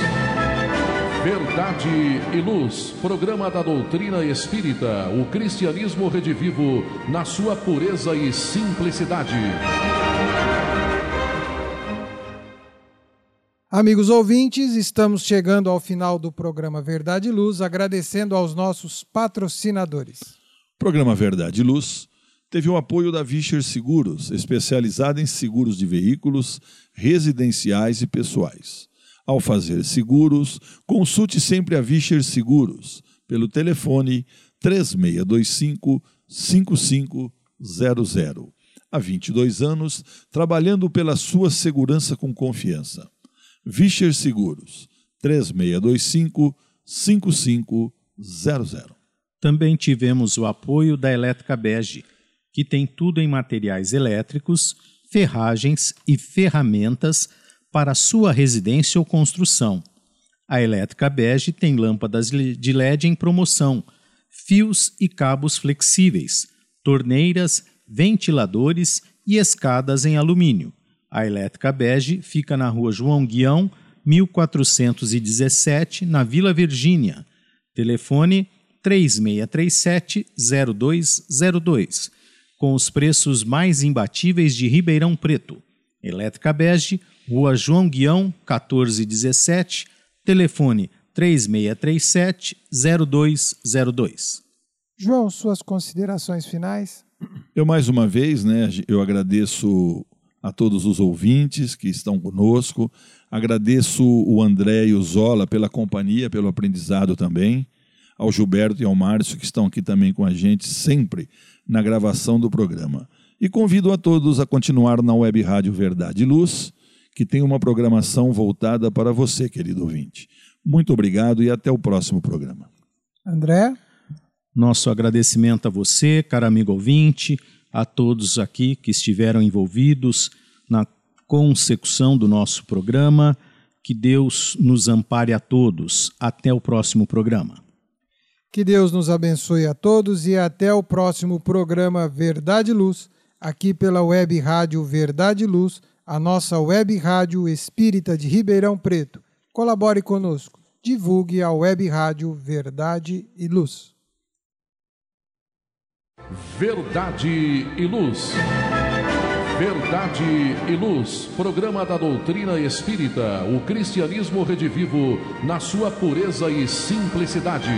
Verdade e Luz, programa da doutrina espírita, o cristianismo redivivo na sua pureza e simplicidade. Amigos ouvintes, estamos chegando ao final do programa Verdade e Luz, agradecendo aos nossos patrocinadores. O programa Verdade e Luz teve o apoio da Vischer Seguros, especializada em seguros de veículos, residenciais e pessoais. Ao fazer seguros, consulte sempre a Vischer Seguros pelo telefone 3625 5500. Há 22 anos, trabalhando pela sua segurança com confiança. Vischer Seguros 3625 5500. Também tivemos o apoio da Elétrica Bege, que tem tudo em materiais elétricos, ferragens e ferramentas para sua residência ou construção. A Elétrica Bege tem lâmpadas de LED em promoção, fios e cabos flexíveis, torneiras, ventiladores e escadas em alumínio. A Elétrica Bege fica na rua João Guião, 1417, na Vila Virgínia. Telefone 3637-0202, com os preços mais imbatíveis de Ribeirão Preto. Elétrica Bege, Rua João Guião, 1417, telefone 3637-0202. João, suas considerações finais? Eu mais uma vez, né, eu agradeço a todos os ouvintes que estão conosco, agradeço o André e o Zola pela companhia, pelo aprendizado também, ao Gilberto e ao Márcio que estão aqui também com a gente sempre na gravação do programa. E convido a todos a continuar na Web Rádio Verdade e Luz, que tem uma programação voltada para você, querido ouvinte. Muito obrigado e até o próximo programa. André? Nosso agradecimento a você, caro amigo ouvinte, a todos aqui que estiveram envolvidos na consecução do nosso programa. Que Deus nos ampare a todos. Até o próximo programa. Que Deus nos abençoe a todos e até o próximo programa Verdade e Luz aqui pela web rádio Verdade e Luz, a nossa web rádio espírita de Ribeirão Preto. Colabore conosco, divulgue a web rádio Verdade e Luz. Verdade e Luz. Verdade e Luz, programa da doutrina espírita, o cristianismo redivivo na sua pureza e simplicidade.